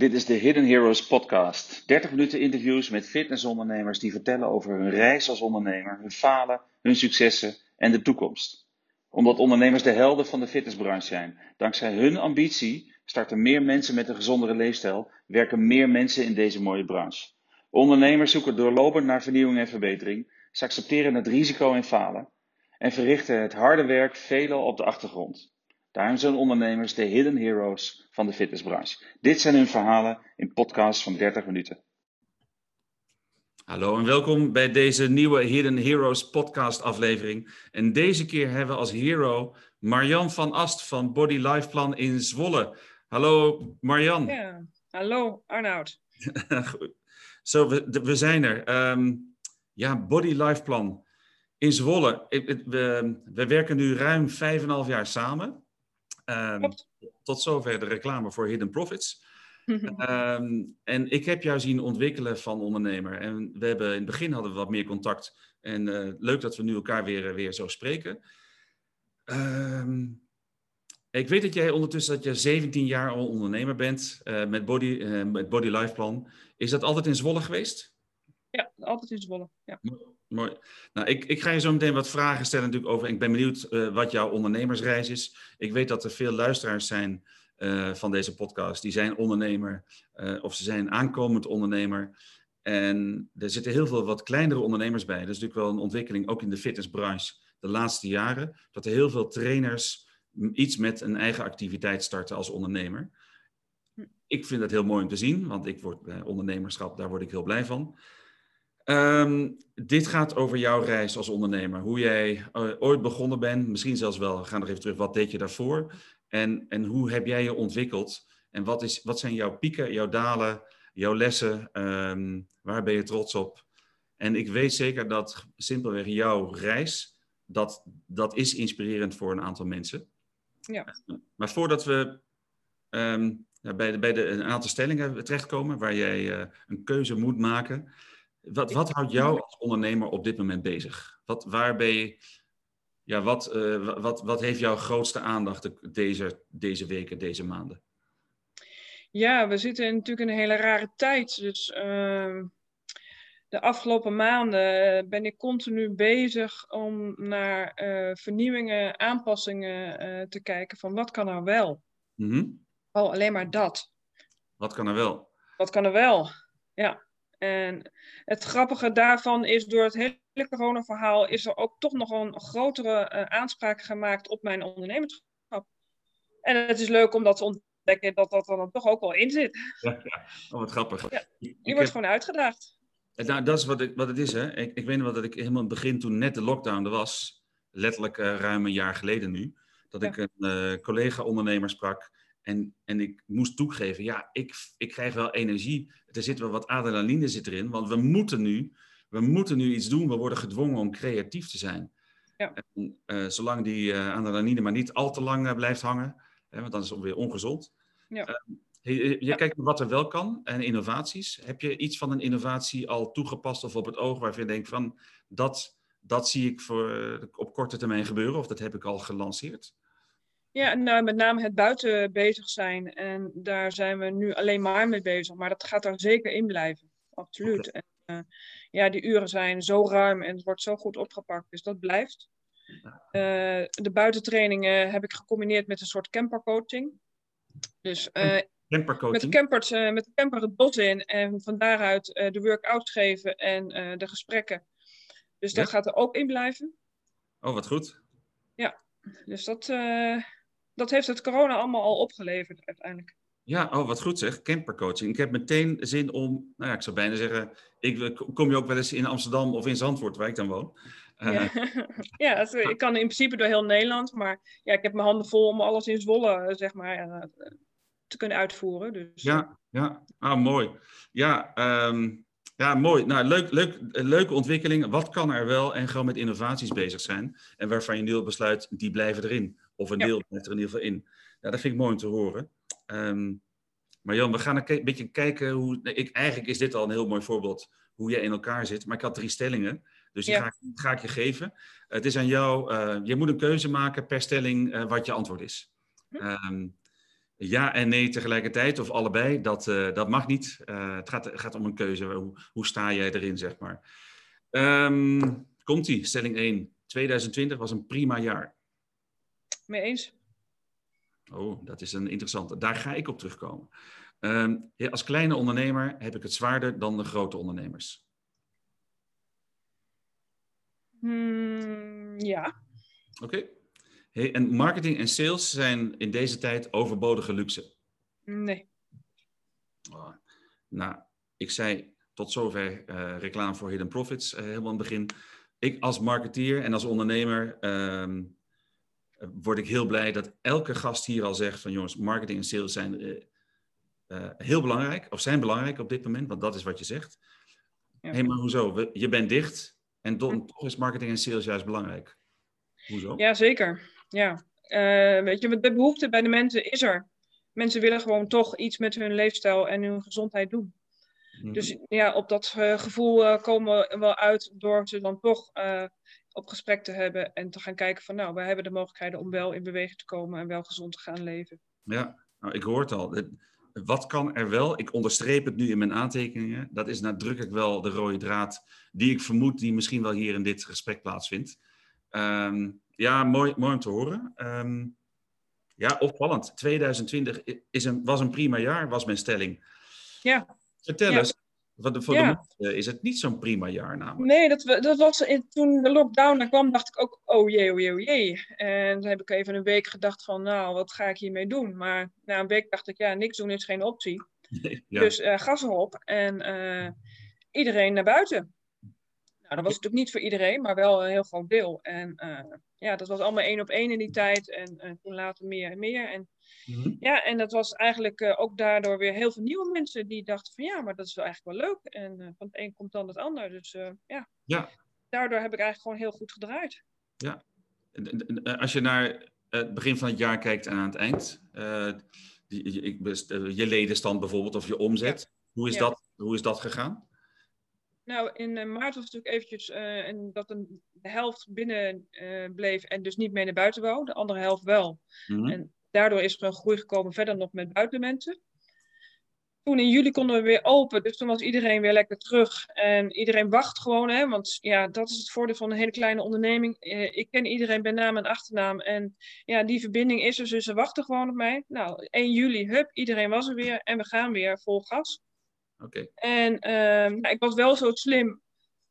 Dit is de Hidden Heroes podcast. 30 minuten interviews met fitnessondernemers die vertellen over hun reis als ondernemer, hun falen, hun successen en de toekomst. Omdat ondernemers de helden van de fitnessbranche zijn. Dankzij hun ambitie starten meer mensen met een gezondere leefstijl, werken meer mensen in deze mooie branche. Ondernemers zoeken doorlopend naar vernieuwing en verbetering. Ze accepteren het risico en falen en verrichten het harde werk veelal op de achtergrond. Daarom zijn ondernemers de hidden heroes van de fitnessbranche. Dit zijn hun verhalen in podcasts van 30 minuten. Hallo en welkom bij deze nieuwe Hidden Heroes podcast aflevering. En deze keer hebben we als hero Marjan van Ast van Body Life Plan in Zwolle. Hallo Marjan. Ja, hallo Arnoud. Zo, we, we zijn er. Um, ja, Body Life Plan in Zwolle. We, we werken nu ruim 5,5 jaar samen. Um, tot zover de reclame voor Hidden Profits. um, en ik heb jou zien ontwikkelen van ondernemer. En we hebben in het begin hadden we wat meer contact. En uh, leuk dat we nu elkaar weer, weer zo spreken. Um, ik weet dat jij ondertussen dat je 17 jaar al ondernemer bent uh, met, body, uh, met Body Life Plan. Is dat altijd in Zwolle geweest? Ja, altijd in Zwolle. Ja. Mooi. Nou, ik, ik ga je zo meteen wat vragen stellen natuurlijk over. Ik ben benieuwd uh, wat jouw ondernemersreis is. Ik weet dat er veel luisteraars zijn uh, van deze podcast. Die zijn ondernemer uh, of ze zijn aankomend ondernemer. En er zitten heel veel wat kleinere ondernemers bij. Dat is natuurlijk wel een ontwikkeling ook in de fitnessbranche de laatste jaren. Dat er heel veel trainers iets met een eigen activiteit starten als ondernemer. Ik vind dat heel mooi om te zien, want ik word ondernemerschap, daar word ik heel blij van. Um, dit gaat over jouw reis als ondernemer. Hoe jij uh, ooit begonnen bent, misschien zelfs wel, we gaan nog even terug, wat deed je daarvoor? En, en hoe heb jij je ontwikkeld? En wat, is, wat zijn jouw pieken, jouw dalen, jouw lessen? Um, waar ben je trots op? En ik weet zeker dat simpelweg jouw reis, dat, dat is inspirerend voor een aantal mensen. Ja. Maar voordat we um, bij, de, bij de, een aantal stellingen terechtkomen, waar jij uh, een keuze moet maken... Wat, wat houdt jou als ondernemer op dit moment bezig? Wat, waar ben je, ja, wat, uh, wat, wat heeft jouw grootste aandacht deze, deze weken, deze maanden? Ja, we zitten in natuurlijk in een hele rare tijd. Dus uh, de afgelopen maanden ben ik continu bezig om naar uh, vernieuwingen, aanpassingen te kijken van wat kan er wel? Mm -hmm. Oh, alleen maar dat. Wat kan er wel? Wat kan er wel? Ja. En het grappige daarvan is, door het hele corona-verhaal is er ook toch nog een grotere uh, aanspraak gemaakt op mijn ondernemerschap. En het is leuk om dat te ontdekken dat dat er dan toch ook wel in zit. Ja, ja. Oh, wat grappig. Ja, je ik wordt heb... gewoon uitgedaagd. Nou, dat is wat, ik, wat het is, hè. Ik, ik weet nog wel dat ik helemaal in het begin, toen net de lockdown er was, letterlijk uh, ruim een jaar geleden nu, dat ja. ik een uh, collega-ondernemer sprak en, en ik moest toegeven, ja, ik, ik krijg wel energie. Er zit wel wat adrenaline zit erin, want we moeten nu, we moeten nu iets doen. We worden gedwongen om creatief te zijn. Ja. En, uh, zolang die uh, adrenaline maar niet al te lang uh, blijft hangen, hè, want dan is het weer ongezond. Ja. je, je ja. kijkt naar wat er wel kan en innovaties. Heb je iets van een innovatie al toegepast of op het oog waarvan je denkt van dat, dat zie ik voor, op korte termijn gebeuren of dat heb ik al gelanceerd? Ja, nou, met name het buiten bezig zijn. En daar zijn we nu alleen maar mee bezig. Maar dat gaat er zeker in blijven. Absoluut. Okay. En, uh, ja, die uren zijn zo ruim en het wordt zo goed opgepakt. Dus dat blijft. Uh, de buitentrainingen heb ik gecombineerd met een soort campercoaching. Dus uh, met, campers, met de camper het bos in en van daaruit de workouts geven en de gesprekken. Dus dat gaat er ook in blijven. Oh, wat goed. Ja, dus dat, dat heeft het corona allemaal al opgeleverd uiteindelijk. Ja, oh, wat goed zeg. Campercoaching. Ik heb meteen zin om, nou ja, ik zou bijna zeggen, ik, kom je ook wel eens in Amsterdam of in Zandvoort, waar ik dan woon? Uh, ja, ja het, ik kan in principe door heel Nederland, maar ja, ik heb mijn handen vol om alles in Zwolle, zeg maar, uh, te kunnen uitvoeren. Dus, ja, ja. Ah, mooi. Ja, um, ja, mooi. Nou, leuk, leuk, leuke ontwikkeling. Wat kan er wel? En gewoon met innovaties bezig zijn. En waarvan je nu al besluit, die blijven erin. Of een deel blijft er in ieder geval in. Ja, dat vind ik mooi om te horen. Um, maar Jan, we gaan een, beetje kijken hoe... Ik, eigenlijk is dit al een heel mooi voorbeeld hoe je in elkaar zit. Maar ik had drie stellingen. Dus die ja. ga, ik, ga, ik, je geven. Het is aan jou... Uh, je moet een keuze maken per stelling uh, wat je antwoord is. Hm. Um, ja en nee tegelijkertijd of allebei, dat, uh, dat mag niet. Het gaat, gaat, om een keuze. Hoe, hoe, sta jij erin, zeg maar? Um, Komt-ie, stelling 1. 2020 was een prima jaar. Mee eens. Oh, dat is een interessante. Daar ga ik op terugkomen. Um, als kleine ondernemer heb ik het zwaarder dan de grote ondernemers. Hmm, ja. Oké. Hey, en marketing en sales zijn in deze tijd overbodige luxe? Nee. Oh, nou, ik zei tot zover uh, reclame voor Hidden Profits uh, helemaal aan het begin. Ik als marketeer en als ondernemer uh, word ik heel blij dat elke gast hier al zegt van jongens, marketing en sales zijn uh, heel belangrijk, of zijn belangrijk op dit moment, want dat is wat je zegt. Ja. Hey, maar hoezo? Je bent dicht en toch is marketing en sales juist belangrijk. Hoezo? Ja, zeker. Ja. Uh, weet je, de behoefte bij de mensen is er. Mensen willen gewoon toch iets met hun leefstijl en hun gezondheid doen. Mm. Dus ja, op dat gevoel komen we wel uit door ze dan toch op gesprek te hebben en te gaan kijken van nou, we hebben de mogelijkheden om wel in beweging te komen en wel gezond te gaan leven. Ja, nou, ik hoor het al. Wat kan er wel? Ik onderstreep het nu in mijn aantekeningen. Dat is nadrukkelijk wel de rode draad die ik vermoed die misschien wel hier in dit gesprek plaatsvindt. Um, ja, mooi, mooi om te horen. Um, ja, opvallend. 2020 is een, was een prima jaar, was mijn stelling. Ja. Vertel eens, voor voor ja. de is het niet zo'n prima jaar namelijk. Nee, dat, dat was in, toen de lockdown er kwam, dacht ik ook, oh jee, oh jee, oh jee. En toen heb ik even een week gedacht van, nou, wat ga ik hiermee doen? Maar na een week dacht ik, ja, niks doen is geen optie. Nee, ja. Dus uh, gas erop en uh, iedereen naar buiten. Nou, dat was natuurlijk niet voor iedereen, maar wel een heel groot deel. En uh, ja, dat was allemaal één op één in die tijd. En, en toen later meer en meer. En, mm-hmm. Ja, en dat was eigenlijk uh, ook daardoor weer heel veel nieuwe mensen die dachten van ja, maar dat is wel eigenlijk wel leuk. En van het een komt dan het ander. Dus ja. ja, daardoor heb ik eigenlijk gewoon heel goed gedraaid. Ja, als je naar het begin van het jaar kijkt en aan het eind, je, je ledenstand bijvoorbeeld of je omzet, ja. hoe, is ja. dat, hoe is dat gegaan? Nou, in uh, maart was het natuurlijk eventjes uh, en dat een, de helft binnen uh, bleef en dus niet mee naar buiten wou. De andere helft wel. Mm -hmm. En daardoor is er een groei gekomen verder nog met buitenmensen. Toen in juli konden we weer open, dus toen was iedereen weer lekker terug. En iedereen wacht gewoon, hè, want ja, dat is het voordeel van een hele kleine onderneming. ik ken iedereen bij naam en achternaam en ja, die verbinding is er, dus ze wachten gewoon op mij. Nou, 1 juli, hup, iedereen was er weer en we gaan weer vol gas. Okay. En uh, ik was wel zo slim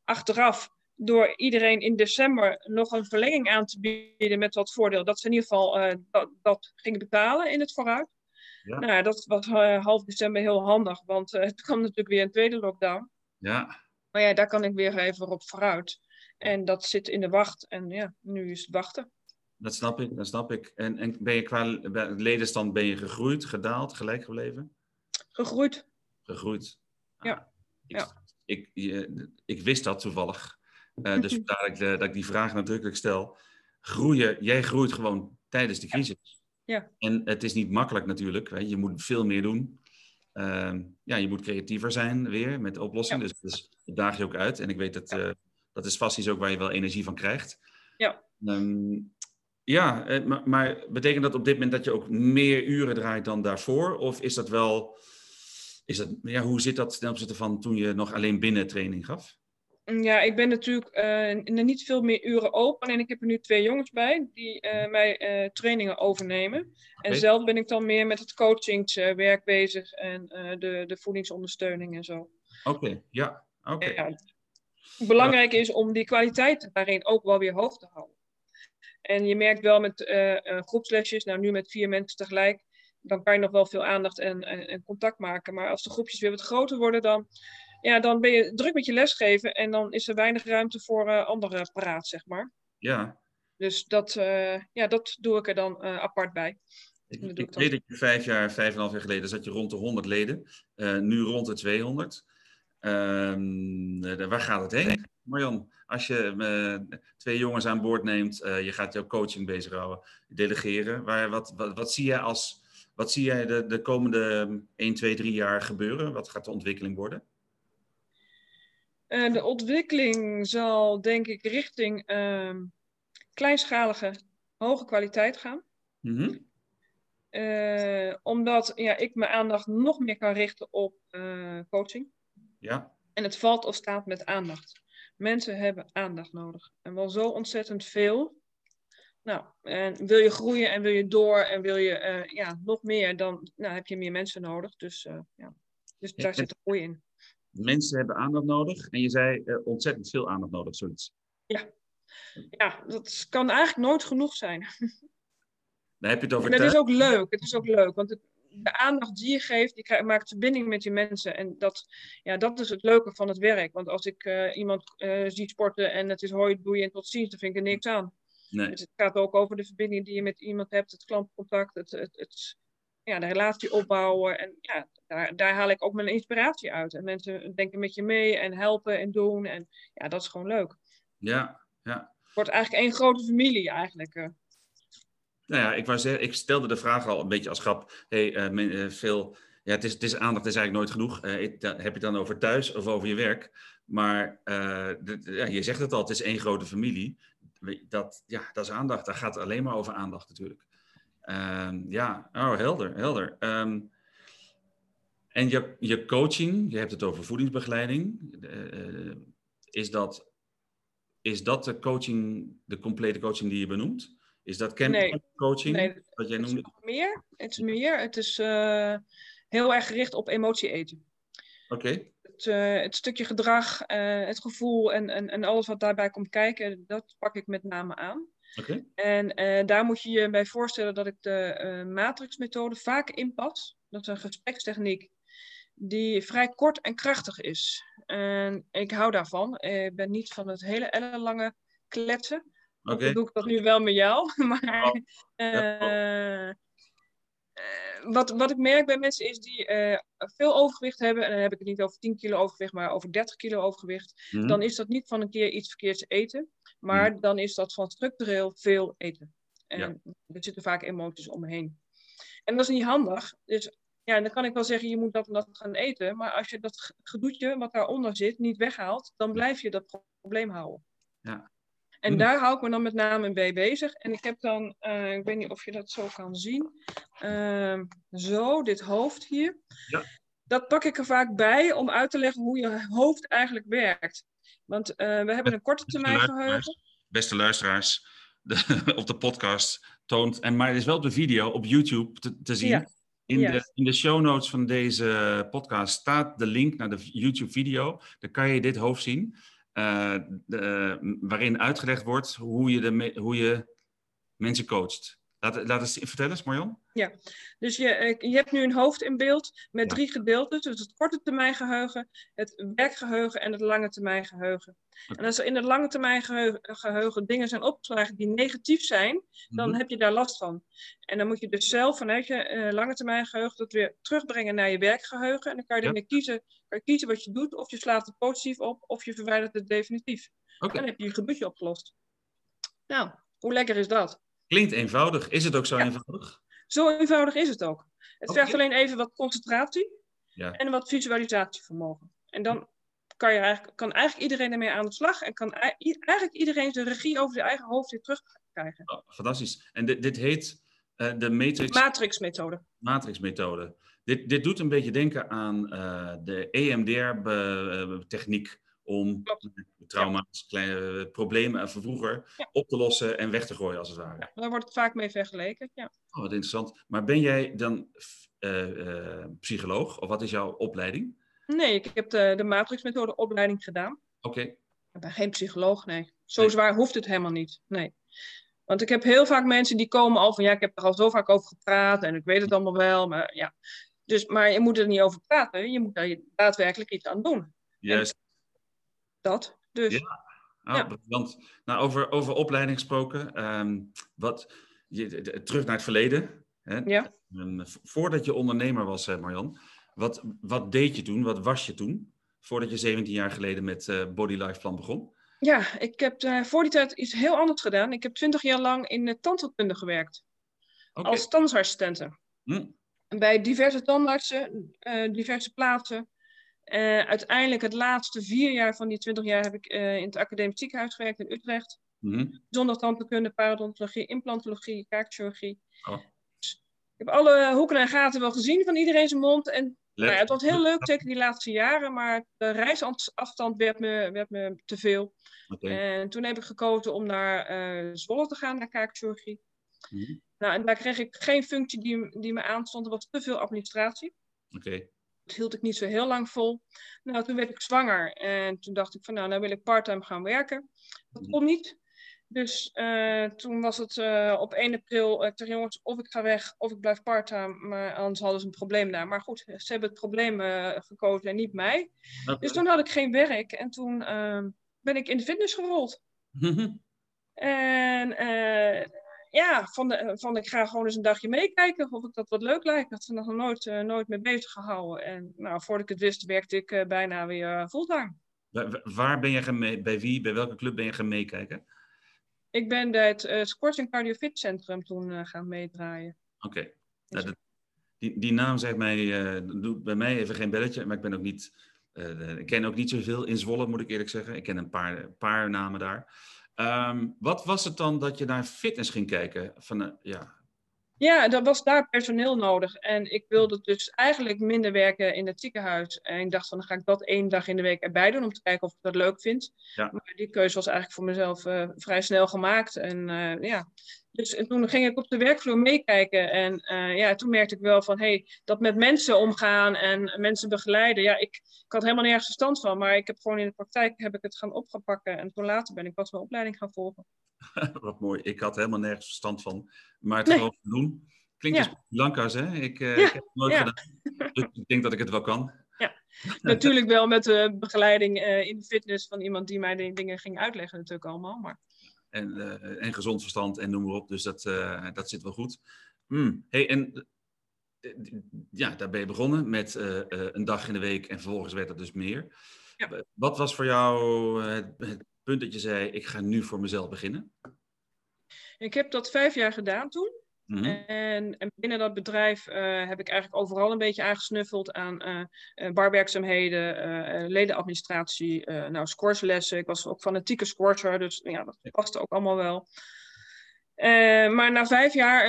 achteraf door iedereen in december nog een verlenging aan te bieden met wat voordeel. Dat ze in ieder geval uh, dat, dat gingen betalen in het vooruit. Ja. Nou, dat was uh, half december heel handig, want uh, het kwam natuurlijk weer een tweede lockdown. Ja. Maar ja, daar kan ik weer even op vooruit. En dat zit in de wacht. En ja, nu is het wachten. Dat snap ik, dat snap ik. En, en ben je qua ledenstand ben je gegroeid, gedaald, gelijk gebleven? Gegroeid. Gegroeid. Ja. Ik, ja. Ik, ik, ik, wist dat toevallig. Uh, dus vandaar dat ik, dat ik die vraag nadrukkelijk stel. Groeien, jij groeit gewoon tijdens de crisis. Ja. En het is niet makkelijk natuurlijk. Hè. Je moet veel meer doen. Uh, ja, je moet creatiever zijn weer met oplossingen. Ja. Dus, dus dat daag je ook uit. En ik weet dat uh, dat is vast iets ook waar je wel energie van krijgt. Ja. Um, ja, eh, maar, maar betekent dat op dit moment dat je ook meer uren draait dan daarvoor? Of is dat wel is dat, ja, hoe zit dat ten opzichte van toen je nog alleen binnen training gaf? Ja, ik ben natuurlijk uh, niet veel meer uren open. En ik heb er nu twee jongens bij die uh, mij uh, trainingen overnemen. Okay. En zelf ben ik dan meer met het coachingswerk bezig en de, de voedingsondersteuning en zo. Oké, okay. ja. oké. Ja, belangrijk is om die kwaliteit daarin ook wel weer hoog te houden. En je merkt wel met groepslesjes, nou nu met vier mensen tegelijk, dan kan je nog wel veel aandacht en, en, en, contact maken. Maar als de groepjes weer wat groter worden, dan, ja, dan ben je druk met je lesgeven en dan is er weinig ruimte voor uh, andere paraat, zeg maar. Ja. Dus dat, uh, ja, dat doe ik er dan uh, apart bij. Ik, weet dat je vijf jaar, vijf en een half jaar geleden zat je rond de 100 leden. nu rond de 200. Um, waar gaat het heen? Marjan, als je twee jongens aan boord neemt, je gaat jouw coaching bezighouden, delegeren. Waar, wat, wat, wat zie jij als wat zie jij de, de komende 1, 2, 3 jaar gebeuren? Wat gaat de ontwikkeling worden? Uh, de ontwikkeling zal denk ik richting uh, kleinschalige, hoge kwaliteit gaan. Mm -hmm. Eh, omdat ja, ik mijn aandacht nog meer kan richten op eh, coaching. Ja. En het valt of staat met aandacht. Mensen hebben aandacht nodig. En wel zo ontzettend veel. Nou, en wil je groeien en wil je door en wil je eh, ja, nog meer, dan nou, heb je meer mensen nodig. Dus, uh, ja. dus daar zit de groei in. Mensen hebben aandacht nodig en je zei uh, ontzettend veel aandacht nodig, zoiets. Ja. ja, dat kan eigenlijk nooit genoeg zijn. Dan heb je het over en is ook leuk. Het is ook leuk, want het, de aandacht die je geeft, die maakt verbinding met je mensen. En dat, ja, dat is het leuke van het werk. Want als ik iemand zie sporten en het is hoi, doei en tot ziens, dan vind ik er niks aan. Nee. Dus het gaat ook over de verbinding die je met iemand hebt, het klantcontact, het, het, het ja, de relatie opbouwen. En ja, daar, daar haal ik ook mijn inspiratie uit. En mensen denken met je mee en helpen en doen. En ja, dat is gewoon leuk. Ja, ja. Het wordt eigenlijk één grote familie eigenlijk. uh. Nou ja, ik, zeggen, ik stelde de vraag al een beetje als grap. Hey, uh, men, uh, veel, ja, het, is, het is aandacht is eigenlijk nooit genoeg. Uh, heb je het dan over thuis of over je werk? Maar ja, je zegt het al, het is één grote familie. Dat, ja, dat is aandacht. Daar gaat het alleen maar over aandacht natuurlijk. Ehm, ja, oh, helder, helder. Um, en je, je coaching, je hebt het over voedingsbegeleiding. is, dat, is dat de coaching, de complete coaching die je benoemt? Is dat nee. coaching? Nee, wat jij het is noemde? meer. Het is meer. Het is uh, heel erg gericht op emotie eten. Oké. Okay. Het, uh, het, stukje gedrag, uh, het gevoel en, en, en alles wat daarbij komt kijken, dat pak ik met name aan. Oké. Okay. En daar moet je je bij voorstellen dat ik de matrixmethode vaak inpas. Dat is een gesprekstechniek die vrij kort en krachtig is. En ik hou daarvan. Ik ben niet van het hele ellenlange kletsen. Oké. Dan doe ik dat nu wel met jou. Maar Oh. Wat, wat ik merk bij mensen is die uh, veel overgewicht hebben, en dan heb ik het niet over 10 kilo overgewicht, maar over 30 kilo overgewicht, Mhm. dan is dat niet van een keer iets verkeerds eten, maar dan is dat van structureel veel eten. En Ja. er zitten vaak emoties omheen. En dat is niet handig. Dus ja, dan kan ik wel zeggen, je moet dat en dat gaan eten, maar als je dat gedoetje wat daaronder zit niet weghaalt, dan blijf je dat probleem houden. Ja. En Hmm. daar hou ik me dan met name mee bezig. En ik heb dan, uh, ik weet niet of je dat zo kan zien, uh, zo, dit hoofd hier. Ja. Dat pak ik er vaak bij om uit te leggen hoe je hoofd eigenlijk werkt. Want uh, we hebben een korte termijn geheugen. Beste luisteraars, de, op de podcast toont, en, maar het is wel op de video op YouTube te, te zien. Ja. In, de, in de show notes van deze podcast staat de link naar de YouTube-video. Daar kan je dit hoofd zien. Uh, de, waarin uitgelegd wordt hoe je, de, hoe je mensen coacht. Laat, laat eens vertellen, eens, Marjan. Dus je, eh, je hebt nu een hoofd in beeld met Ja. drie gedeeltes. Dus het korte termijn geheugen, het werkgeheugen en het lange termijn geheugen. En als er in het lange termijn geheugen, dingen zijn opgeslagen die negatief zijn, dan Mhm. heb je daar last van. En dan moet je dus zelf vanuit je eh, lange termijn geheugen dat weer terugbrengen naar je werkgeheugen. En dan kan je Ja. ermee kiezen, kan je kiezen wat je doet. Of je slaat het positief op, of je verwijdert het definitief. Oké. Dan heb je je gebiedje opgelost. Nou, hoe lekker is dat? Klinkt eenvoudig. Is het ook zo Ja. eenvoudig? Zo eenvoudig is het ook. Het Oké. vergt alleen even wat concentratie Ja. en wat visualisatievermogen. En dan kan, je eigenlijk, kan eigenlijk iedereen ermee aan de slag en kan eigenlijk iedereen zijn regie over zijn eigen hoofd weer terugkrijgen. Oh, fantastisch. En dit, dit heet eh, de Matrix Matrix-methode. matrixmethode. Dit, dit doet een beetje denken aan eh, de EMDR-techniek om trauma's, kleine problemen van vroeger Ja. op te lossen en weg te gooien, als het ware. Daar wordt het vaak mee vergeleken. Ja. Oh, wat interessant. Maar ben jij dan eh, eh, psycholoog? Of wat is jouw opleiding? Nee, ik heb de, de Matrix-methode opleiding gedaan. Oké. Ik ben geen psycholoog, nee. Zo Nee. zwaar hoeft het helemaal niet. Nee. Want ik heb heel vaak mensen die komen al van ja, ik heb er al zo vaak over gepraat en ik weet het allemaal wel. Maar, ja. dus, maar je moet er niet over praten, je moet daar daadwerkelijk iets aan doen. Juist. Dat. Dus Ja. Oh, Ja. briljant. Nou, over, over opleiding gesproken. ehm, wat, je, de- terug naar het verleden. Hè? Ja. Ehm, voordat je ondernemer was, eh, Marjan. Wat, wat deed je toen? Wat was je toen? Voordat je 17 jaar geleden met eh Body Life Plan begon. Ja, ik heb eh, voor die tijd iets heel anders gedaan. Ik heb twintig jaar lang in de tandheelkunde gewerkt. Als tandartsassistente. Hm. Bij diverse tandartsen, diverse plaatsen. Eh, uiteindelijk het laatste vier jaar van die twintig jaar heb ik eh, in het academisch ziekenhuis gewerkt in Utrecht. Mhm. Zonder tandheelkunde, parodontologie, implantologie, kaakchirurgie. Oh. ik heb alle hoeken en gaten wel gezien van iedereen zijn mond. En nou ja, het was heel leuk, zeker die laatste jaren, maar de reisafstand werd me, werd me te veel. En toen heb ik gekozen om naar uh, Zwolle te gaan, naar kaakchirurgie. Mm Nou, en daar kreeg ik geen functie die, die me aanstond. Er was te veel administratie. Oké. Hield ik niet zo heel lang vol. Nou, toen werd ik zwanger. En toen dacht ik van, nou, nou wil ik parttime gaan werken. Dat mhm. kon niet. Dus uh, toen was het uh, op 1 april, ik dacht jongens, of ik ga weg of ik blijf parttime, maar anders hadden ze een probleem daar. Maar goed, ze hebben het probleem uh, gekozen en niet mij. Okay. Dus toen had ik geen werk en toen ehm, ben ik in de fitness gerold. en ja, van, de, van ik ga gewoon eens een dagje meekijken of ik dat wat leuk lijkt. Dat ze nog nooit, nooit mee bezig gehouden. En nou, voordat ik het wist, werkte ik bijna weer fulltime. Waar, waar ben je gaan mee, bij wie, bij welke club ben je gaan meekijken? Ik ben bij het uh, Sports en Cardio Fit Centrum toen gaan meedraaien. Oké. Okay. Nou, die, die naam zegt mij, doet bij mij even geen belletje, maar ik ben ook niet, ik ken ook niet zoveel in Zwolle, moet ik eerlijk zeggen. Ik ken een paar, paar namen daar. Um, wat was het dan dat je naar fitness ging kijken? Van, ja, ja, er was daar personeel nodig. En ik wilde dus eigenlijk minder werken in het ziekenhuis. En ik dacht van, dan ga ik dat één dag in de week erbij doen om te kijken of ik dat leuk vind. Ja. Maar die keuze was eigenlijk voor mezelf uh, vrij snel gemaakt. En uh, ja, dus en toen ging ik op de werkvloer meekijken. En uh, ja, toen merkte ik wel van, hey, dat met mensen omgaan en mensen begeleiden. Ja, ik, ik had helemaal nergens verstand van. Maar ik heb gewoon in de praktijk heb ik het gaan opgepakken. En toen later ben ik pas mijn opleiding gaan volgen. Wat mooi. Ik had helemaal nergens verstand van. Maar het nee. doen. Klinkt ja. als Blanca's, hè? Ik, uh, ja. ik heb het nooit ja. gedaan. Dus ik denk dat ik het wel kan. Ja, natuurlijk wel met de begeleiding uh, in de fitness van iemand die mij de dingen ging uitleggen natuurlijk allemaal. Maar... En, uh, en gezond verstand en noem maar op. Dus dat, dat zit wel goed. Mm. Hey, en ja, daar ben je begonnen met een dag in de week en vervolgens werd het dus meer. Ja. Wat was voor jou het, het punt dat je zei, ik ga nu voor mezelf beginnen? Ik heb dat vijf jaar gedaan toen. Mm -hmm. en, en, binnen dat bedrijf uh, heb ik eigenlijk overal een beetje aangesnuffeld aan uh, uh, barwerkzaamheden, ledenadministratie, nou, scoreslessen. Ik was ook fanatieke squatter, dus ja, dat paste ook allemaal wel. maar na vijf jaar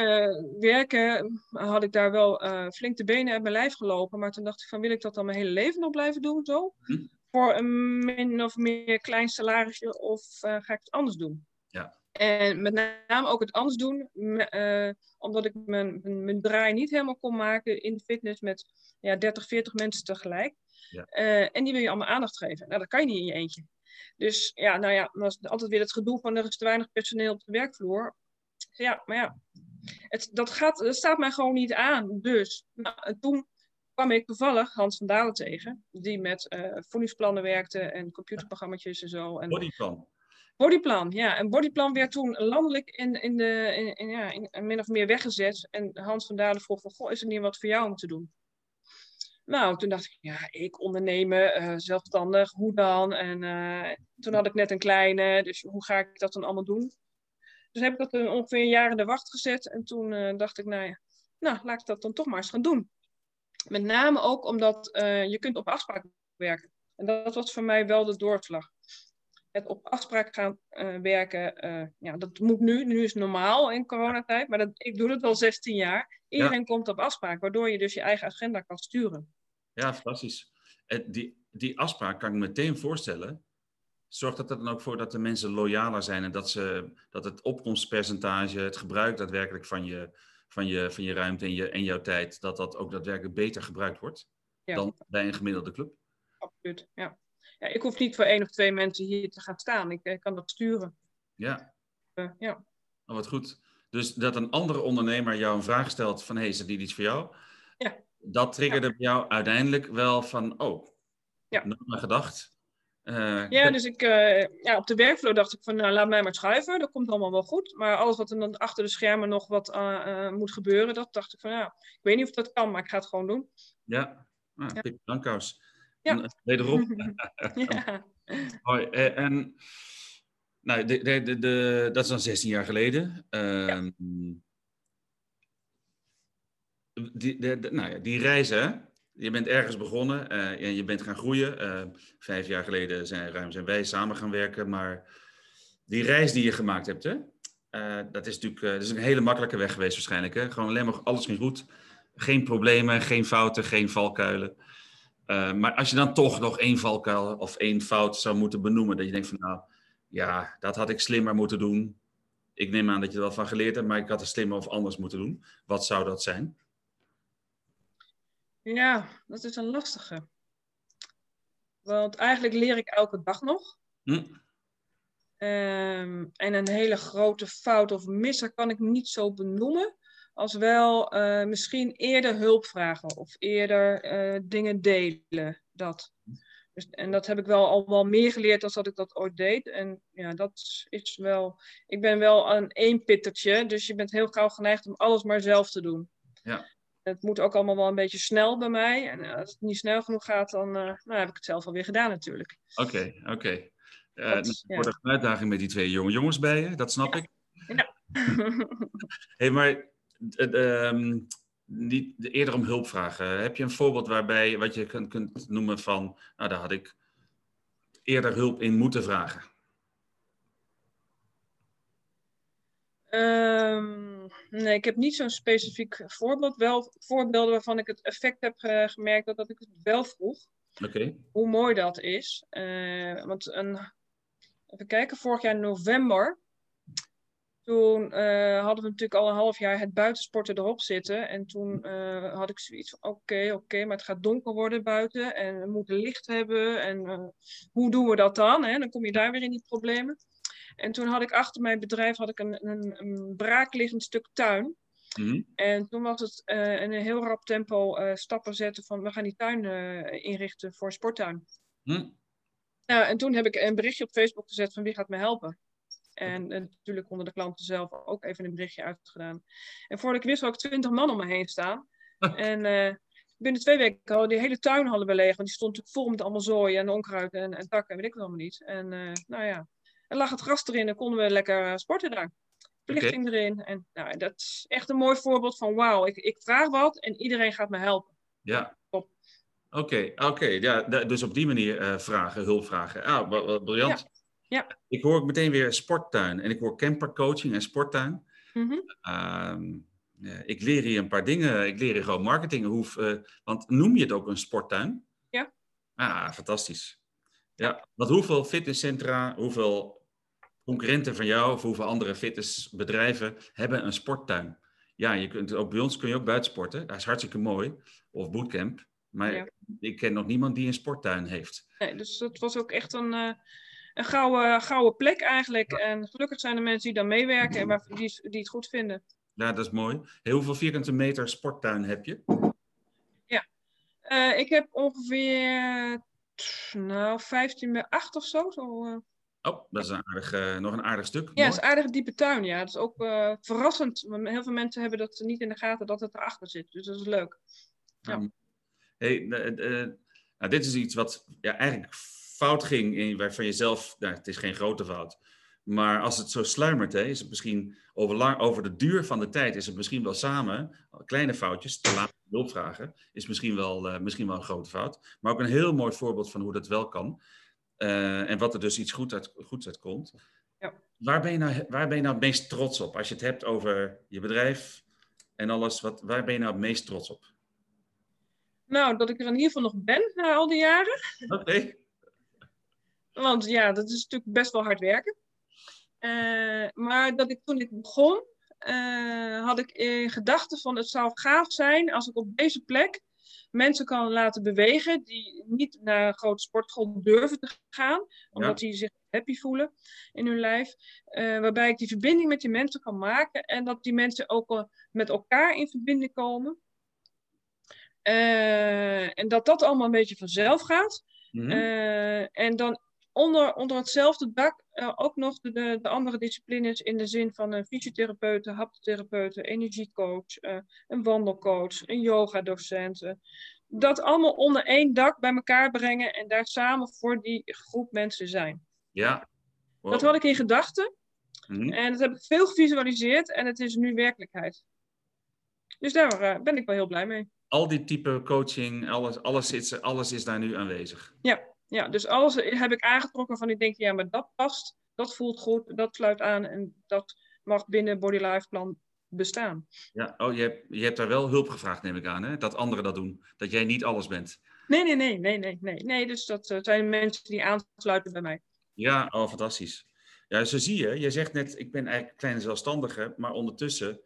werken had ik daar wel flink de benen uit mijn lijf gelopen. Maar toen dacht ik van, wil ik dat dan mijn hele leven nog blijven doen zo? Mm -hmm voor een min of meer klein salarisje of ga ik het anders doen? Ja. En met name ook het anders doen, uh, omdat ik mijn, mijn, mijn, draai niet helemaal kon maken in de fitness met ja, 30, 40 mensen tegelijk. Ja. Uh, en die wil je allemaal aandacht geven. Nou, dat kan je niet in je eentje. Dus ja, nou ja, dat is altijd weer het gedoe van er is te weinig personeel op de werkvloer. Ja, maar ja, het, dat, gaat, dat staat mij gewoon niet aan. Dus nou, toen kwam ik toevallig Hans van Dalen tegen, die met uh, voedingsplannen werkte en computerprogramma's en zo. En bodyplan. Bodyplan, ja. En Bodyplan werd toen landelijk in, in de, in, ja, in, min of meer weggezet. En Hans van Dalen vroeg van, goh, is er niet wat voor jou om te doen? Nou, toen dacht ik, ja, ik ondernemen, uh, zelfstandig, hoe dan? En uh, toen had ik net een kleine, dus hoe ga ik dat dan allemaal doen? Dus heb ik dat ongeveer een jaar in de wacht gezet. En toen dacht ik, nou ja, nou, laat ik dat dan toch maar eens gaan doen. Met name ook omdat je kunt op afspraak werken. En dat was voor mij wel de doorslag. Het op afspraak gaan uh, werken, uh, ja, dat moet nu. Nu is het normaal in coronatijd, maar dat, ik doe het al 16 jaar. Iedereen ja. komt op afspraak, waardoor je dus je eigen agenda kan sturen. Ja, fantastisch. Die, die afspraak kan ik me meteen voorstellen. Zorgt dat er dan ook voor dat de mensen loyaler zijn en dat, ze, dat het opkomstpercentage, het gebruik daadwerkelijk van je, van je, van je ruimte en, je, en jouw tijd, dat dat ook daadwerkelijk beter gebruikt wordt ja. dan bij een gemiddelde club? Absoluut, ja. Ja. Ik hoef niet voor één of twee mensen hier te gaan staan. Ik, ik kan dat sturen. Ja. Uh, ja. Oh, wat goed. Dus dat een andere ondernemer jou een vraag stelt van, hé, hey, is dit iets voor jou? Ja. Dat triggerde ja. bij jou uiteindelijk wel van, oh, ja. nog maar gedacht. Uh, ja, dus ik, uh, ja, op de werkvloer dacht ik van, nou, laat mij maar schuiven. Dat komt allemaal wel goed. Maar alles wat er dan achter de schermen nog wat uh, moet gebeuren, dat dacht ik van, ja, ik weet niet of dat kan, maar ik ga het gewoon doen. Ja, ah, ja. Ja. Wederom. ja. Hoi, en nou, de, de, de, dat is dan 16 jaar geleden. Ja. Die, nou ja, die reizen, je bent ergens begonnen uh, en je bent gaan groeien. Uh, vijf jaar geleden zijn, ruim zijn wij samen gaan werken. Maar die reis die je gemaakt hebt, hè? eh, dat is natuurlijk dat is een hele makkelijke weg geweest waarschijnlijk. Hè? Gewoon alleen maar alles ging goed. Geen problemen, geen fouten, geen valkuilen. Maar als je dan toch nog één valkuil of één fout zou moeten benoemen, dat je denkt van nou, ja, dat had ik slimmer moeten doen. Ik neem aan dat je er wel van geleerd hebt, maar ik had het slimmer of anders moeten doen. Wat zou dat zijn? Ja, dat is een lastige. Want eigenlijk leer ik elke dag nog. Hm. Ehm, en een hele grote fout of misser kan ik niet zo benoemen. Als wel uh, misschien eerder hulp vragen of eerder uh, dingen delen. Dat. Dus, en dat heb ik wel al wel meer geleerd dan dat ik dat ooit deed. En ja, dat is wel. Ik ben wel een eenpittertje, dus je bent heel gauw geneigd om alles maar zelf te doen. Ja. Het moet ook allemaal wel een beetje snel bij mij. En als het niet snel genoeg gaat, dan nou, heb ik het zelf alweer gedaan natuurlijk. Oké, oké. Okay. Wordt een uitdaging met die twee jonge jongens bij je, dat snap ik. Ja. hey, maar uh, niet eerder om hulp vragen. Heb je een voorbeeld waarbij wat je kunt, kunt noemen van, nou daar had ik eerder hulp in moeten vragen? Um, nee, ik heb niet zo'n specifiek voorbeeld. Wel voorbeelden waarvan ik het effect heb gemerkt dat, dat ik het wel vroeg. Oké. Hoe mooi dat is. Uh, want een, even kijken, vorig jaar november toen uh, hadden we natuurlijk al een half jaar het buitensporten erop zitten. En toen uh, had ik zoiets van: oké, oké, maar het gaat donker worden buiten. En we moeten licht hebben. En uh, hoe doen we dat dan? Hè? Dan kom je daar weer in die problemen. En toen had ik achter mijn bedrijf had ik een, een, een braakliggend stuk tuin. Mm En toen was het in een heel rap tempo stappen zetten van: we gaan die tuin inrichten voor sporttuin. Mm Nou, en toen heb ik een berichtje op Facebook gezet van wie gaat me helpen. En, natuurlijk onder de klanten zelf ook even een berichtje uitgedaan. En voordat ik wist, had ik twintig man om me heen staan. En uh, binnen twee weken hadden die hele tuin hadden we leeg. Want die stond natuurlijk vol met allemaal zooi en onkruid en, en takken. Weet ik het allemaal niet. En uh, nou ja, en lag het gras erin en konden we lekker uh, sporten daar. Verlichting okay. erin. En nou, dat is echt een mooi voorbeeld van wauw, ik, ik vraag wat en iedereen gaat me helpen. Ja. Oké, oké. Okay. Ja, dus op die manier vragen, hulp vragen. Ah, briljant. Ja. Ja. Ik hoor ook meteen weer sporttuin en ik hoor campercoaching en sporttuin. Mm -hmm. uh, ik leer hier een paar dingen. Ik leer hier gewoon marketing. Hoe, uh, want noem je het ook een sporttuin? Ja. Ah, fantastisch. Ja, want hoeveel fitnesscentra, hoeveel concurrenten van jou of hoeveel andere fitnessbedrijven hebben een sporttuin? Ja, je kunt ook bij ons kun je ook buitensporten. Dat is hartstikke mooi. Of bootcamp. Maar ja. ik ken nog niemand die een sporttuin heeft. Nee, dus dat was ook echt een. Uh een gouden, gouden plek eigenlijk. En gelukkig zijn er mensen die dan meewerken en waar, die, die het goed vinden. Ja, dat is mooi. Heel veel vierkante meter sporttuin heb je? Ja, uh, ik heb ongeveer nou, 15 bij 8 of zo. zo uh... Oh, dat is een aardig, uh, nog een aardig stuk. Ja, het is een aardig diepe tuin. Ja, dat is ook verrassend. Heel veel mensen hebben dat niet in de gaten dat het erachter zit. Dus dat is leuk. Ja. Um, hey, nou, dit is iets wat ja, eigenlijk fout ging in, waarvan je zelf, nou, het is geen grote fout, maar als het zo sluimert, hè, is het misschien over, lang, over de duur van de tijd, is het misschien wel samen, kleine foutjes, te laat hulp vragen, is misschien wel, uh, misschien wel een grote fout. Maar ook een heel mooi voorbeeld van hoe dat wel kan. Uh, en wat er dus iets goed uit, goeds uit komt. Ja. Waar, ben je nou, waar ben je nou het meest trots op? Als je het hebt over je bedrijf en alles, wat, waar ben je nou het meest trots op? Nou, dat ik er in ieder geval nog ben na al die jaren. Oké. Okay. Want ja, dat is natuurlijk best wel hard werken. Uh, maar dat ik toen ik begon, uh, had ik in gedachten van het zou gaaf zijn als ik op deze plek mensen kan laten bewegen die niet naar een grote sportschool durven te gaan, omdat ja. die zich happy voelen in hun lijf. Uh, waarbij ik die verbinding met die mensen kan maken en dat die mensen ook met elkaar in verbinding komen. en dat dat allemaal een beetje vanzelf gaat. Mm -hmm. en dan onder, onder hetzelfde dak uh, ook nog de, de, de, andere disciplines in de zin van een fysiotherapeut, haptotherapeut, energiecoach, uh, een wandelcoach, een yogadocent. Uh, dat allemaal onder één dak bij elkaar brengen en daar samen voor die groep mensen zijn. Ja. Wow. Dat had ik in gedachten mm -hmm. en dat heb ik veel gevisualiseerd en het is nu werkelijkheid. Dus daar ben ik wel heel blij mee. Al die type coaching, alles, alles, is, alles is daar nu aanwezig. Ja, ja, dus alles heb ik aangetrokken van ik denk, ja, maar dat past, dat voelt goed, dat sluit aan en dat mag binnen Body Life Plan bestaan. Ja, oh, je hebt, je hebt daar wel hulp gevraagd, neem ik aan, hè? dat anderen dat doen. Dat jij niet alles bent. Nee, nee, nee, nee, nee, nee. nee dus dat uh, zijn mensen die aansluiten bij mij. Ja, oh, fantastisch. Ja, zo zie je. Je zegt net, ik ben eigenlijk kleine zelfstandige, maar ondertussen,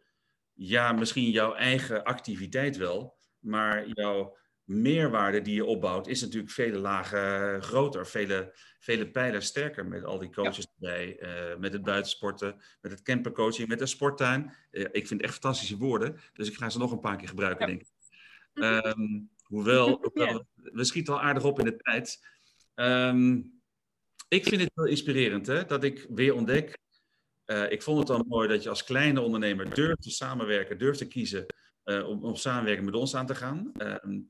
ja, misschien jouw eigen activiteit wel, maar jouw meerwaarde die je opbouwt is natuurlijk vele lagen groter, vele, vele pijlen sterker met al die coaches erbij, uh, met het buitensporten, met het campercoaching, met de sporttuin. Uh, ik vind echt fantastische woorden, dus ik ga ze nog een paar keer gebruiken, denk ik. Um, hoewel, hoewel we schieten al aardig op in de tijd. Um, ik vind het heel inspirerend hè, dat ik weer ontdek. Uh, ik vond het al mooi dat je als kleine ondernemer durft te samenwerken, durft te kiezen om, om samenwerken met ons aan te gaan. Um,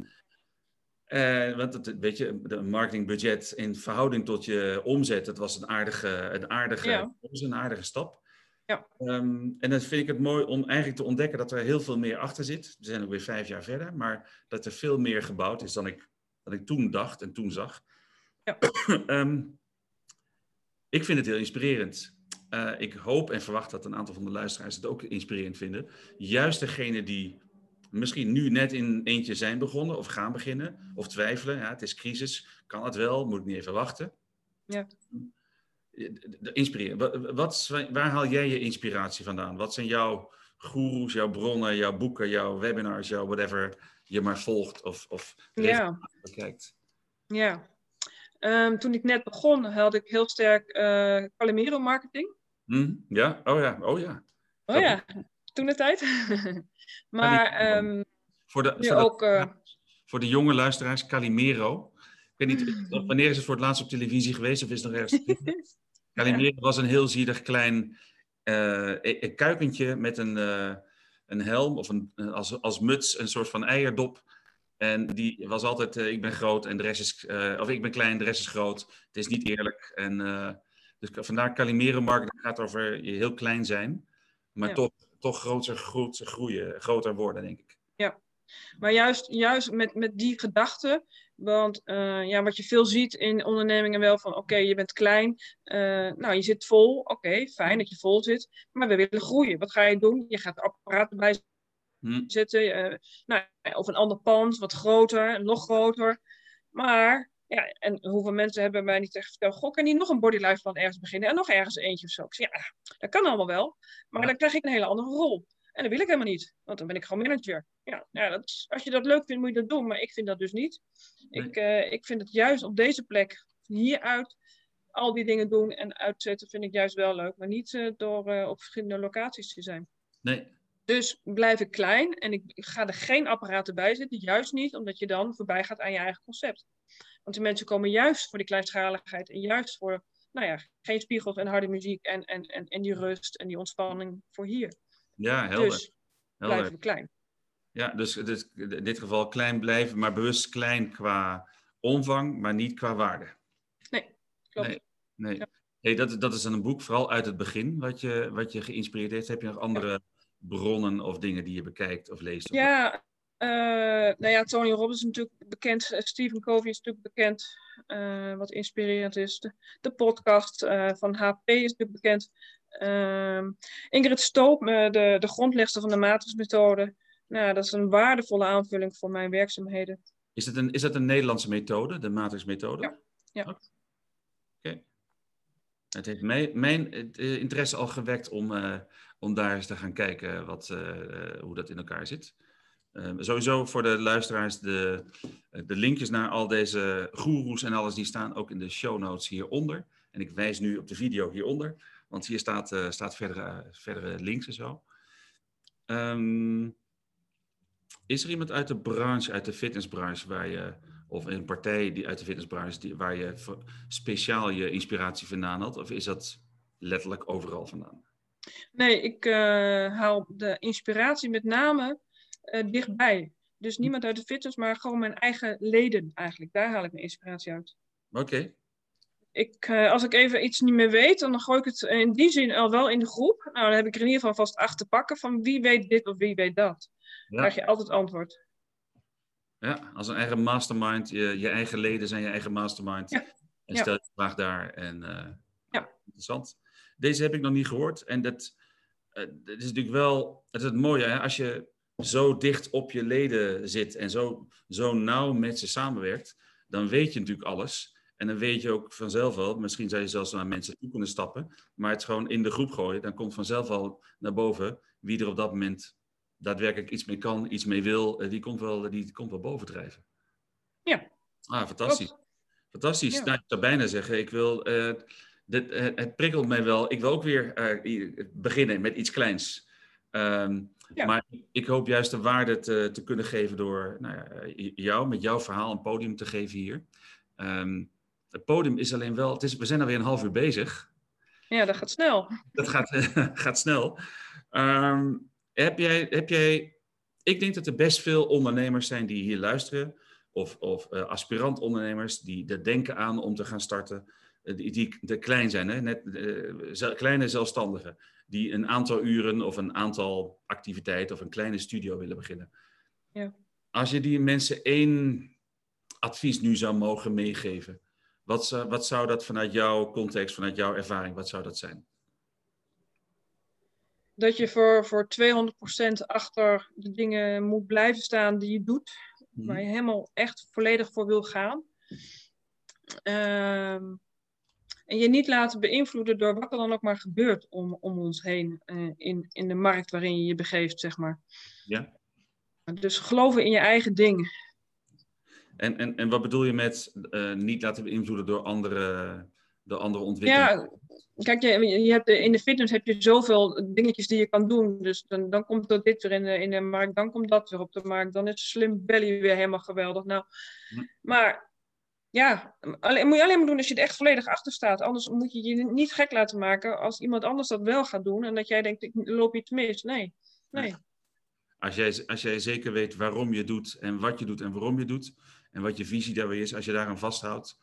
uh, want het, weet je, de marketingbudget in verhouding tot je omzet, dat was een aardige, een aardige, ja. een aardige stap. Ja. Um, en dan vind ik het mooi om eigenlijk te ontdekken dat er heel veel meer achter zit. We zijn ook weer vijf jaar verder, maar dat er veel meer gebouwd is dan ik, dan ik toen dacht en toen zag. Ja. um, ik vind het heel inspirerend. Uh, ik hoop en verwacht dat een aantal van de luisteraars het ook inspirerend vinden. Juist degene die misschien nu net in eentje zijn begonnen of gaan beginnen of twijfelen. Ja, het is crisis, kan het wel, moet ik niet even wachten. Ja. Inspireren. Wat, waar haal jij je inspiratie vandaan? Wat zijn jouw goeroes, jouw bronnen, jouw boeken, jouw webinars, jouw whatever je maar volgt of, of ja. bekijkt? Ja, Um, toen ik net begon, had ik heel sterk uh, Calimero marketing. Mm, ja, oh ja, oh ja. Oh ja, toen de tijd. maar um, voor, de, nu ook, uh, voor de jonge luisteraars, Calimero. Ik weet niet, wanneer is het voor het laatst op televisie geweest of is het nog ergens? Calimero was een heel zielig klein uh, kuikentje met een, een helm of een, als, als muts, een soort van eierdop. En die was altijd, uh, ik ben groot en de rest is, of ik ben klein, de rest is groot. Het is niet eerlijk. En, dus vandaar Calimero marketing gaat over je heel klein zijn, maar ja. toch, toch groter, groter groeien, groter worden, denk ik. Ja, maar juist, juist met, met die gedachte, want ja, wat je veel ziet in ondernemingen wel van, oké, okay, je bent klein, nou, je zit vol, oké, okay, fijn dat je vol zit, maar we willen groeien. Wat ga je doen? Je gaat apparaten bij hm. zetten. Uh, nou, of een ander pand, wat groter, nog groter. Maar, ja, en hoeveel mensen hebben mij niet echt verteld, goh, kan niet nog een bodylife plan ergens beginnen en nog ergens eentje of zo? Ik zeg, ja, dat kan allemaal wel, maar dan krijg ik een hele andere rol. En dat wil ik helemaal niet, want dan ben ik gewoon manager. Ja, ja dat, als je dat leuk vindt, moet je dat doen, maar ik vind dat dus niet. Ik, uh, ik vind het juist op deze plek, hieruit, al die dingen doen en uitzetten, vind ik juist wel leuk. Maar niet uh, door uh, op verschillende locaties te zijn. Nee, dus blijf ik klein en ik, ik ga er geen apparaten bij zetten, juist niet, omdat je dan voorbij gaat aan je eigen concept. Want de mensen komen juist voor die kleinschaligheid en juist voor, nou ja, geen spiegels en harde muziek en, en, en, en die rust en die ontspanning voor hier. Ja, helder. Dus blijven we klein. Ja, dus, dus in dit geval klein blijven, maar bewust klein qua omvang, maar niet qua waarde. Nee, klopt. Nee, nee. Ja. Hey, dat, dat is dan een boek, vooral uit het begin, wat je, wat je geïnspireerd heeft. Heb je nog andere... Ja bronnen of dingen die je bekijkt of leest? Ja, uh, nou ja, Tony Robbins is natuurlijk bekend. Stephen Covey is natuurlijk bekend. Uh, wat inspirerend is. De, de podcast uh, van HP is natuurlijk bekend. Ehm, Ingrid Stoop, de, de grondlegster van de matrixmethode. Nou, dat is een waardevolle aanvulling voor mijn werkzaamheden. Is het een, is dat een Nederlandse methode, de matrixmethode? Ja. ja. Oké. Okay. Het heeft mij, mijn interesse al gewekt om om daar eens te gaan kijken wat, uh, hoe dat in elkaar zit. Uh, sowieso voor de luisteraars, de, de linkjes naar al deze goeroes en alles, die staan ook in de show notes hieronder. En ik wijs nu op de video hieronder, want hier staat, staat verdere, verdere links en zo. Um, is er iemand uit de branche, uit de fitnessbranche, waar je, of een partij die uit de fitnessbranche, die, waar je speciaal je inspiratie vandaan had? Of is dat letterlijk overal vandaan? Nee, ik uh, haal de inspiratie met name uh, dichtbij. Dus niemand uit de fitness, maar gewoon mijn eigen leden eigenlijk. Daar haal ik mijn inspiratie uit. Oké. Okay. Ik, uh, als ik even iets niet meer weet, dan gooi ik het in die zin al wel in de groep. Nou, dan heb ik er in ieder geval vast acht te pakken van wie weet dit of wie weet dat. Ja. Dan krijg je altijd antwoord. Ja, als een eigen mastermind. Je, je eigen leden zijn je eigen mastermind. Ja. En stel je vraag daar. En, ja. Interessant. Deze heb ik nog niet gehoord. En dat, het is natuurlijk wel, het is het mooie, hè? als je zo dicht op je leden zit en zo, zo nauw met ze samenwerkt, dan weet je natuurlijk alles. En dan weet je ook vanzelf wel, misschien zou je zelfs naar mensen toe kunnen stappen, maar het gewoon in de groep gooien, dan komt vanzelf al naar boven wie er op dat moment daadwerkelijk iets mee kan, iets mee wil, eh, die komt wel, die komt wel bovendrijven. Ja. Ah, fantastisch. Fantastisch. Ja. Nou, ik zou bijna zeggen, ik wil, uh, dit, uh, het prikkelt mij wel. Ik wil ook weer uh, beginnen met iets kleins. Um, ja. Maar ik hoop juist de waarde te, te kunnen geven door nou ja, jou, met jouw verhaal, een podium te geven hier. Um, het podium is alleen wel, het is, we zijn alweer een half uur bezig. Ja, dat gaat snel. Dat gaat, gaat snel. Um, heb, jij, heb jij, ik denk dat er best veel ondernemers zijn die hier luisteren, of, of uh, aspirant-ondernemers die er denken aan om te gaan starten, die, die de klein zijn, hè? Net, uh, kleine zelfstandigen, die een aantal uren of een aantal activiteiten of een kleine studio willen beginnen. Ja. Als je die mensen één advies nu zou mogen meegeven, wat, wat zou dat vanuit jouw context, vanuit jouw ervaring, wat zou dat zijn? Dat je voor, voor 200% achter de dingen moet blijven staan die je doet, mm. waar je helemaal echt volledig voor wil gaan. Uh, en je niet laten beïnvloeden door wat er dan ook maar gebeurt om, om ons heen uh, in, in de markt waarin je je begeeft, zeg maar. Ja. Dus geloven in je eigen ding. En, en, en wat bedoel je met uh, niet laten beïnvloeden door andere, door andere ontwikkelingen? Ja, kijk, je, je hebt, in de fitness heb je zoveel dingetjes die je kan doen. Dus dan, dan komt er dit weer in de, in de markt, dan komt dat weer op de markt. Dan is Slim Belly weer helemaal geweldig. Nou, hm. Maar ja, alleen, moet je alleen maar doen als je er echt volledig achter staat. Anders moet je je niet gek laten maken als iemand anders dat wel gaat doen. En dat jij denkt, ik loop iets mis. Nee, nee. Als jij, als jij zeker weet waarom je doet en wat je doet en waarom je doet en wat je visie daarbij is, als je daaraan vasthoudt,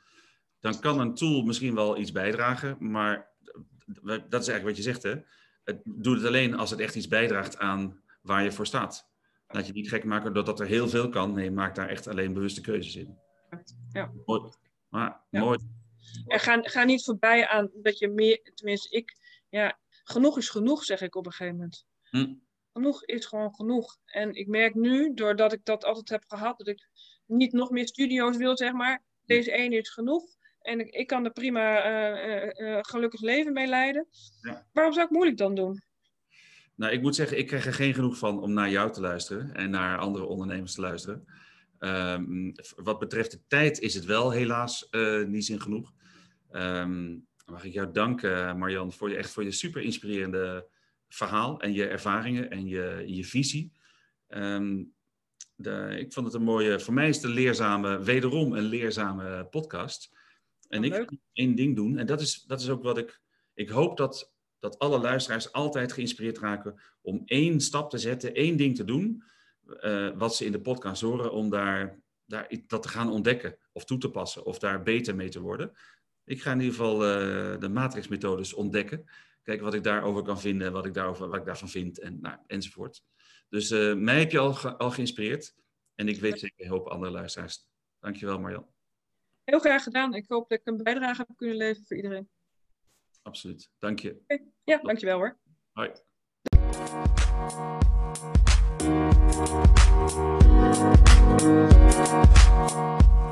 dan kan een tool misschien wel iets bijdragen, maar dat is eigenlijk wat je zegt, hè? Doet het alleen als het echt iets bijdraagt aan waar je voor staat. Laat je niet gek maken doordat er heel veel kan. Nee, maak daar echt alleen bewuste keuzes in. Ja. Mooi. Maar, ja. mooi. En ga, ga niet voorbij aan dat je meer, tenminste ik, ja, genoeg is genoeg, zeg ik op een gegeven moment. Hm. Genoeg is gewoon genoeg. En ik merk nu, doordat ik dat altijd heb gehad, dat ik niet nog meer studio's wil, zeg maar. Deze ene is genoeg. En ik, ik kan er prima uh, uh, gelukkig leven mee leiden. Ja. Waarom zou ik moeilijk dan doen? Nou, ik moet zeggen, ik krijg er geen genoeg van om naar jou te luisteren en naar andere ondernemers te luisteren. Um, wat betreft de tijd is het wel helaas uh, niet zin genoeg. Um, mag ik jou danken, Marjan, voor je echt voor je super inspirerende verhaal en je ervaringen en je, je visie. Um, de, ik vond het een mooie, voor mij is het een leerzame, wederom een leerzame podcast. En ik één ding doen, en dat is, dat is ook wat ik, ik hoop dat, dat alle luisteraars altijd geïnspireerd raken om één stap te zetten, één ding te doen, uh, wat ze in de podcast horen, om daar, daar dat te gaan ontdekken of toe te passen of daar beter mee te worden. Ik ga in ieder geval uh, de matrixmethodes ontdekken. Kijken wat ik daarover kan vinden, wat ik, daarover, wat ik daarvan vind en, nou, enzovoort. Dus uh, mij heb je al, ge, al geïnspireerd. En ik weet zeker een hoop andere luisteraars. Dankjewel Marjan. Heel graag gedaan. Ik hoop dat ik een bijdrage heb kunnen leveren voor iedereen. Absoluut. Dank je. Okay. Ja, dankjewel hoor. Hoi. Thank you.